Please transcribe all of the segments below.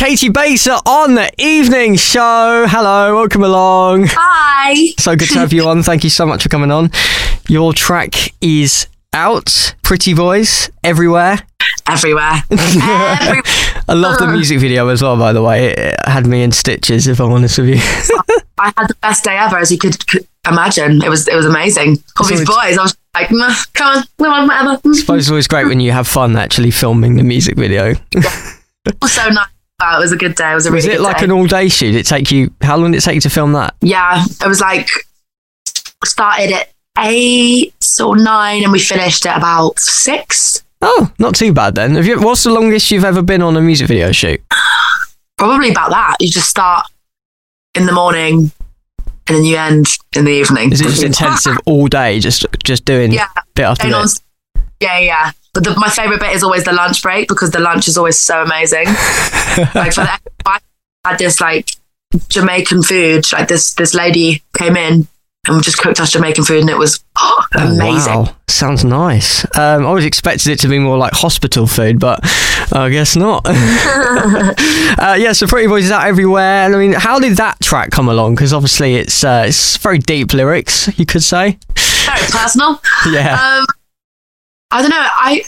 Caity Baser on the evening show. Hello, welcome along. Hi. So good to have you on. Thank you so much for coming on. Your track is out. Pretty Boys everywhere. Everywhere. Every- I love the uh-huh. music video as well, by the way. It had me in stitches, if I'm honest with you. I had the best day ever, as you could, could imagine. It was it was amazing. All these boys, I was like, "Nah, come on, come on, whatever. I suppose it's always great when you have fun actually filming the music video. It was so nice. Wow, it was a good day. It was a Was really it like day. an all day shoot? Did it take you, how long did it take you to film that? yeah, it was like started at eight or nine, and we finished at about six. Oh, not too bad then. Have you, what's the longest you've ever been on a music video shoot? Probably about that. You just start in the morning, and then you end in the evening. Is it just intensive all day, just just doing Yeah. bit after bit? on- Yeah, yeah. But the, my favorite bit is always the lunch break because the lunch is always so amazing. like for the, I had this like Jamaican food. Like this this lady came in and just cooked us Jamaican food, and it was oh, Oh, amazing. wow. Sounds nice. Um, I always expected it to be more like hospital food, but I guess not. uh, yeah, so Pretty Boys is out everywhere. And I mean, how did that track come along? Because obviously it's uh, it's very deep lyrics, you could say. Very personal. Yeah. Um, I don't know. I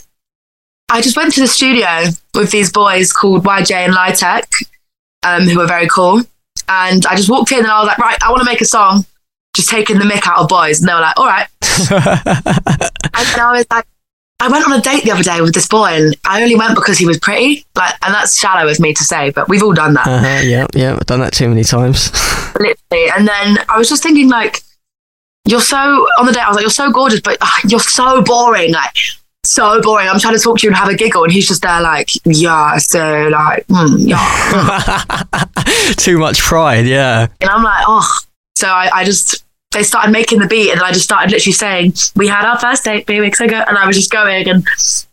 I just went to the studio with these boys called YJ and Lytech, um, who were very cool. And I just walked in and I was like, right, I want to make a song, just taking the mick out of boys. And they were like, all right. And then I was like, I went on a date the other day with this boy, and I only went because he was pretty. Like, and that's shallow of me to say, but we've all done that, uh-huh, yeah, yeah. I've done that too many times. literally. And then I was just thinking, like, you're so on the date. I was like, you're so gorgeous, but ah, you're so boring. Like, so boring. I'm trying to talk to you and have a giggle, and he's just there, like, yeah, so like, mm, yeah. too much pride, yeah. And I'm like, oh. So I, I just, they started making the beat, and I just started literally saying, we had our first date three weeks ago. And I was just going, and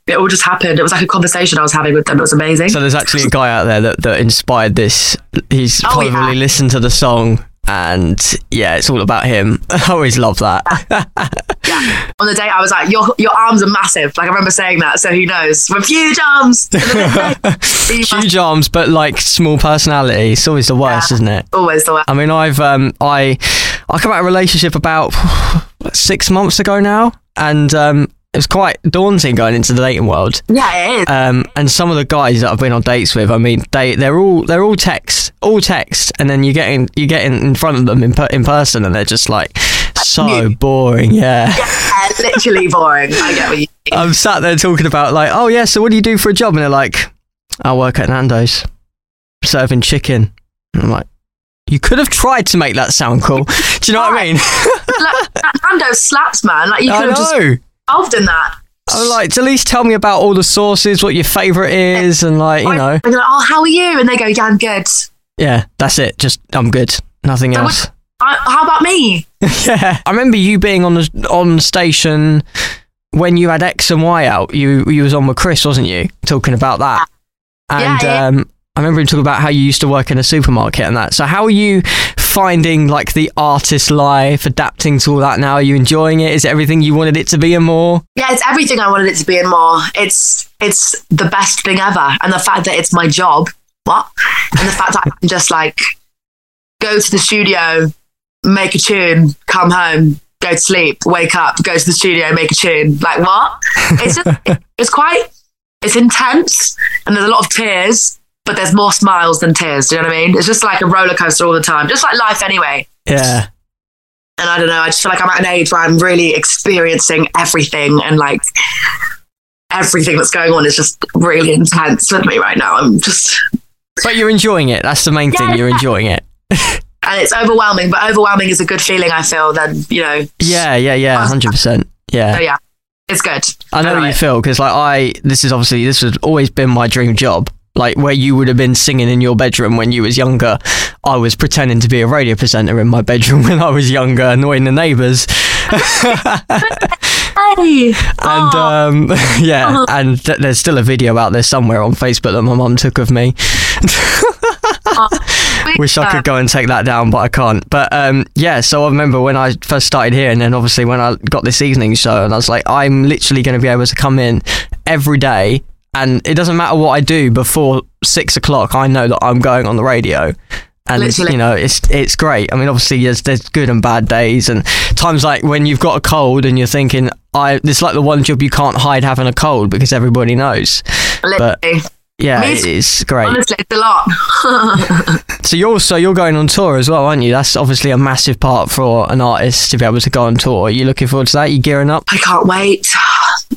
it all just happened. It was like a conversation I was having with them. It was amazing. So there's actually a guy out there that, that inspired this. He's Oh, probably yeah. listened to the song, and yeah, it's all about him. I always love that. yeah. On the day I was like, your, your arms are massive. Like, I remember saying that. So who knows? With huge arms. Huge arms, but like small personality. It's always the worst, Yeah. isn't it? Always the worst. I mean, I've um, I I come out of a relationship about six months ago now, and um, it was quite daunting going into the dating world. Yeah, it is. Um, and some of the guys that I've been on dates with, I mean, they they're all they're all text, all text, and then you get in you get in, in front of them in per, in person, and they're just like so boring. Yeah. yeah, literally boring. I get what you mean. I'm sat there talking about like, oh yeah, so what do you do for a job? And they're like, I work at Nando's, serving chicken. And I'm like, you could have tried to make that sound cool. Do you know what I mean? Nando slaps, man. Like, you I could have just. Involved in that. I'm like, at least tell me about all the sauces, what your favourite is, and like, you know, like, oh, how are you? And they go, yeah, I'm good. yeah, that's it. Just I'm good. Nothing So else. I, how about me? yeah, I remember you being on the on station when you had X and Y out. You you was on with Chris, wasn't you? Talking about that, and Yeah, yeah. um, I remember him talking about how you used to work in a supermarket and that. So how are you finding like the artist life, adapting to all that now? Are you enjoying it? Is it everything you wanted it to be and more? Yeah, it's everything I wanted it to be and more. It's it's the best thing ever. And the fact that it's my job, what? And the fact that I can just like go to the studio, make a tune, come home, go to sleep, wake up, go to the studio, make a tune. Like what? It's just it's quite it's intense and there's a lot of tears, but there's more smiles than tears. Do you know what I mean? It's just like a roller coaster all the time, just like life anyway. Yeah. And I don't know, I just feel like I'm at an age where I'm really experiencing everything and like everything that's going on is just really intense with me right now. I'm just, But you're enjoying it. That's the main thing. You're enjoying it. and it's overwhelming, but overwhelming is a good feeling, I feel, then, you know. Yeah, yeah, yeah. Hundred percent. Yeah. So yeah, it's good. I know how you it. feel because, like, I this is obviously this has always been my dream job. Like where you would have been singing in your bedroom when you was younger, I was pretending to be a radio presenter in my bedroom when I was younger, annoying the neighbours. Hey! And um, yeah, and th- there's still a video out there somewhere on Facebook that my mum took of me. Wish I could go and take that down, but I can't. But um, yeah, so I remember when I first started here, and then obviously when I got this evening show, and I was like, I'm literally going to be able to come in every day and it doesn't matter what I do before six o'clock. I know that I'm going on the radio. And Literally. you know it's it's great. I mean, obviously there's there's good and bad days, and times like when you've got a cold and you're thinking, I it's like the one job you can't hide having a cold because everybody knows. Literally. Yeah, Me too. it's great. Honestly, it's a lot. So you're also you're going on tour as well, aren't you? That's obviously a massive part for an artist to be able to go on tour. Are you looking forward to that? You gearing up? I can't wait.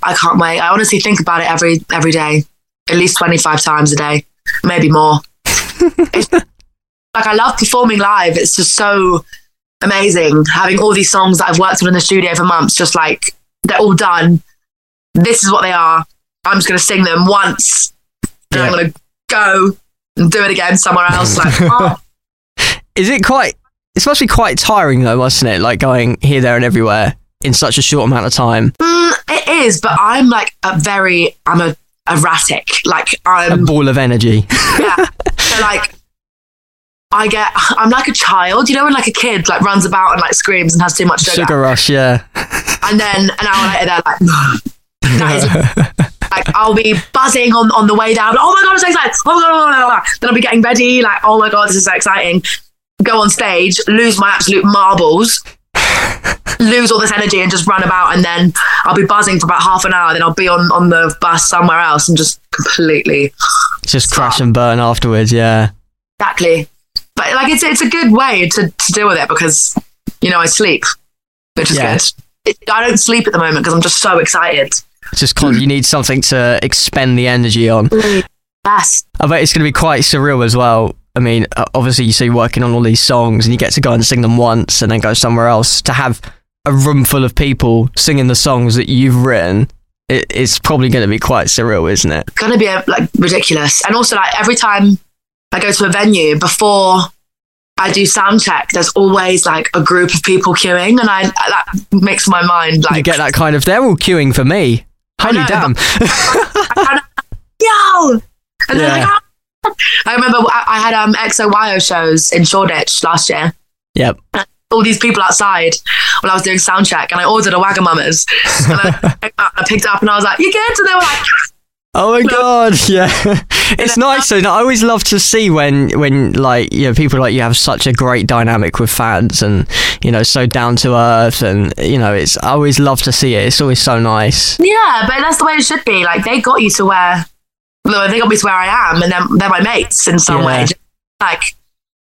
I can't wait. I honestly think about it every every day, at least twenty five times a day, maybe more. Like I love performing live. It's just so amazing having all these songs that I've worked on in the studio for months. Just like they're all done. This is what they are. I'm just gonna sing them once, and I'm gonna go and do it again somewhere else. Like, oh, Is it quite? It's must be quite tiring though, mustn't it? Like going here, there, and everywhere in such a short amount of time. mm, it is. But I'm like a very. I'm a erratic. Like I'm a ball of energy. yeah. So like I get I'm like a child, you know, when like a kid like runs about and like screams and has too much sugar. Sugar rush, yeah. And then an hour later they're like that is like I'll be buzzing on, on the way down. Oh my god, I'm so excited. Oh my god, my god, oh my god. Then I'll be getting ready, like, oh my god, this is so exciting. Go on stage, lose my absolute marbles, lose all this energy and just run about and then I'll be buzzing for about half an hour, then I'll be on, on the bus somewhere else and just completely Just crash and burn afterwards, yeah. Exactly. But like it's it's a good way to, to deal with it because you know I sleep, which is Yeah. good. It, I don't sleep at the moment because I'm just so excited. It's just con- you need something to expend the energy on. Mm. Yes. I bet it's going to be quite surreal as well. I mean, obviously, you see working on all these songs and you get to go and sing them once and then go somewhere else. To have a room full of people singing the songs that you've written, it, it's probably going to be quite surreal, isn't it? Gonna be uh, like ridiculous. And also like every time I go to a venue before I do sound check, there's always like a group of people queuing and I that makes my mind like you get that kind of, they're all queuing for me. Holy know, damn. yo and then Yeah. like "Ah." I remember I, I had um XOYO shows in Shoreditch last year. yep. all these people outside when I was doing sound check and I ordered a Wagamama's and I, I picked it up and I was like, you get to they were like, Oh my god, yeah. It's nice though. I always love to see when when like you know people like you have such a great dynamic with fans and you know so down to earth and you know it's I always love to see it. It's always so nice. yeah, but that's the way it should be. Like they got you to where, well, they got me to where I am and then they're my mates in some Yeah. way. Just, Like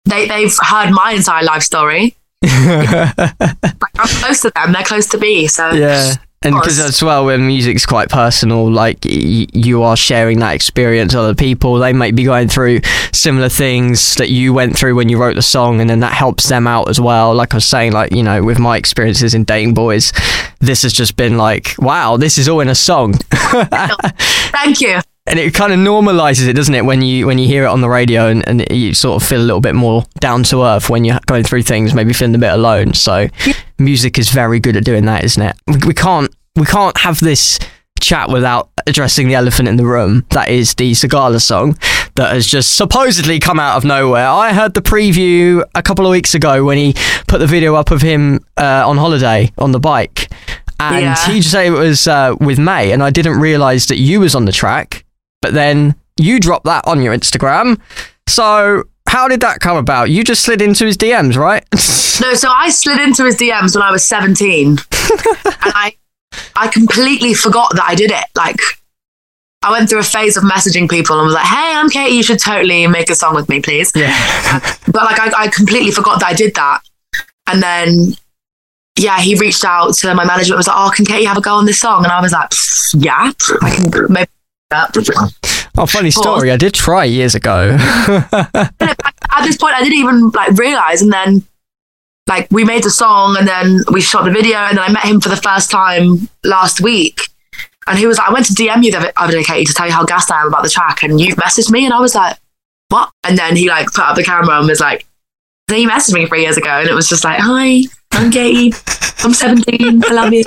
they, they've heard my entire life story. Like I'm close to them. They're close to me. So Yeah. And because as well, when music's quite personal, like y- you are sharing that experience with other people, they might be going through similar things that you went through when you wrote the song, and then that helps them out as well. Like I was saying, like you know, with my experiences in dating boys, this has just been like, wow, this is all in a song, thank you. And it kind of normalizes it, doesn't it? When you when you hear it on the radio, and, and you sort of feel a little bit more down to earth when you're going through things, maybe feeling a bit alone. So, music is very good at doing that, isn't it? We, we can't we can't have this chat without addressing the elephant in the room. That is the Sigala song that has just supposedly come out of nowhere. I heard the preview a couple of weeks ago when he put the video up of him uh, on holiday on the bike. And Yeah. he just said it was uh, with Mae, and I didn't realize that you was on the track. But then you dropped that on your Instagram. So how did that come about? You just slid into his DMs, right? No, so I slid into his DMs when I was 17. and I I completely forgot that I did it. Like I went through a phase of messaging people and was like, "Hey, I'm Caity. You should totally make a song with me, please." yeah. But like I, I completely forgot that I did that. And then yeah, he reached out to my manager and was like, "Oh, can Caity have a go on this song?" And I was like, "Yeah, I can maybe." Oh, funny story. I did try years ago. At this point, I didn't even like realize, and then like we made the song, and then we shot the video, and then I met him for the first time last week, and he was like, "I went to DM you the other day, Caity, to tell you how gassed I am about the track, and you've messaged me," and I was like, "What?" And then he like put up the camera and was like, "Then you messaged me three years ago," and it was just like, "Hi, I'm Caity. I'm 17. I love you."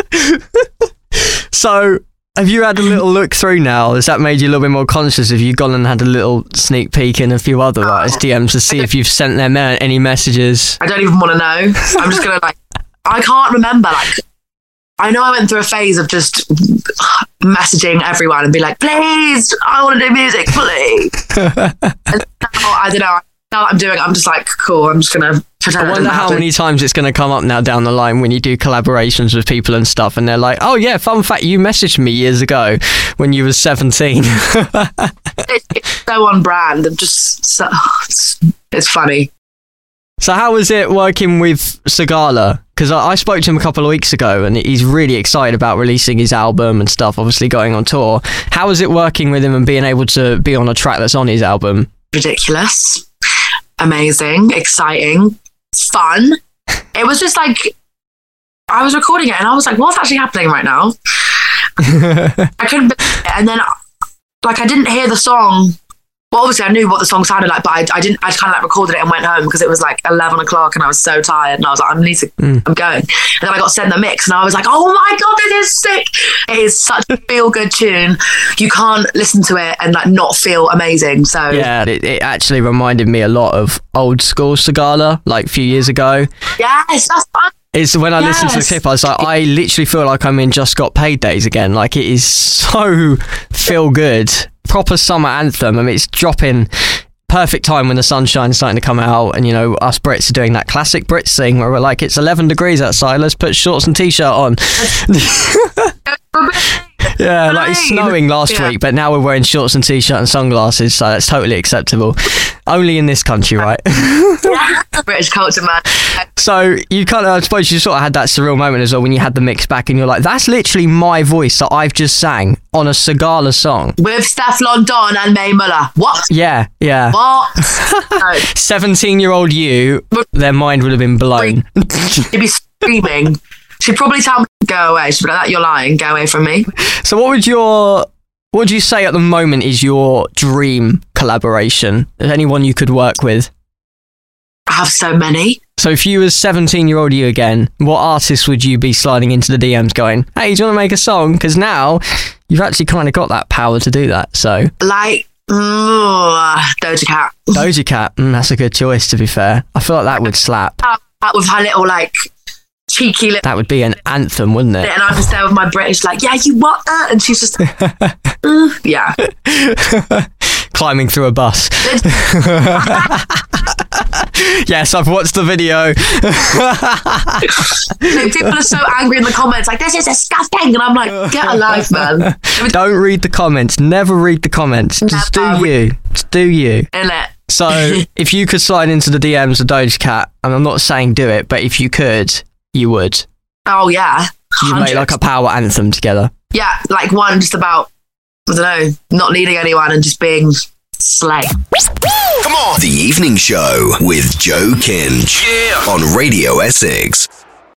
so have you had a little look through now? Has that made you a little bit more conscious? Have you gone and had a little sneak peek in a few other artists' DMs to see if you've sent them any messages? I don't even want to know. I'm just gonna like, I can't remember. Like, I know I went through a phase of just messaging everyone and be like, please, I want to do music, please. and now, I don't know. Now that I'm doing it, I'm just like, cool, I'm just going to pretend I wonder how many times it's going to come up now down the line when you do collaborations with people and stuff, and they're like, "Oh yeah, fun fact, you messaged me years ago when you were 17." It's, it's so on brand and just so, it's, it's funny. so how was it working with Sigala? Because I, I spoke to him a couple of weeks ago, and he's really excited about releasing his album and stuff. Obviously, going on tour. How was it working with him and being able to be on a track that's on his album? ridiculous, amazing, exciting, fun. It was just like I was recording it and I was like, what's actually happening right now? I couldn't. And then like I didn't hear the song. Well, obviously I knew what the song sounded like, but I, I didn't. I kind of like recorded it and went home because it was like eleven o'clock and I was so tired and I was like, I'm need to, hmm. I'm going. And then I got sent the mix and I was like, oh my god, this is sick! It is such a feel good tune. You can't listen to it and like not feel amazing. So Yeah, it, it actually reminded me a lot of old school Sigala, like a few years ago. Yes, that's fun. It's when I listened to the Yes. clip, I was like, I literally feel like I'm in Just Got Paid days again. Like it is so feel good, proper summer anthem. I mean, it's dropping perfect time when the sunshine's starting to come out, and you know us Brits are doing that classic Brits thing where we're like, it's 11 degrees outside, let's put shorts and t-shirt on. yeah, like it's snowing last Yeah. week, but now we're wearing shorts and t-shirt and sunglasses, so that's totally acceptable. Only in this country, right? British culture, man. So you kind of, I suppose, you sort of had that surreal moment as well when you had the mix back, and you're like, "That's literally my voice that I've just sang on a Sigala song." With Stefflon Don and Mae Muller. What? Yeah, yeah. What? Seventeen-year-old you, their mind would have been blown. she'd be screaming. She'd probably tell me go away. She'd be like, that you're lying. Go away from me. so, what would your, what would you say at the moment is your dream collaboration? Is anyone you could work with? I have so many. So, if you was seventeen-year-old you again, what artist would you be sliding into the DMs going, "Hey, do you want to make a song?" Because now you've actually kind of got that power to do that. So. Like, mm, Doja Cat. Doja Cat, mm, that's a good choice. To be fair, I feel like that would slap. That with her little, like, cheeky lip. That would be an anthem, wouldn't it? And I'm just there with my British, like, yeah, you want that? And she's just, "Mm, yeah. Climbing through a bus. yes, I've watched the video. People are so angry in the comments, like, this is disgusting. And I'm like, get a life, man. Don't read the comments. Never read the comments. Just do you. Just do you. In it. So, if you could slide into the DMs of Doja Cat, and I'm not saying do it, but if you could, you would. Oh, yeah. You'd make like a power anthem together. Yeah, like one just about, I don't know, not needing anyone and just being slay. Come on. The Evening Show with Joe Kinch yeah. on Radio Essex.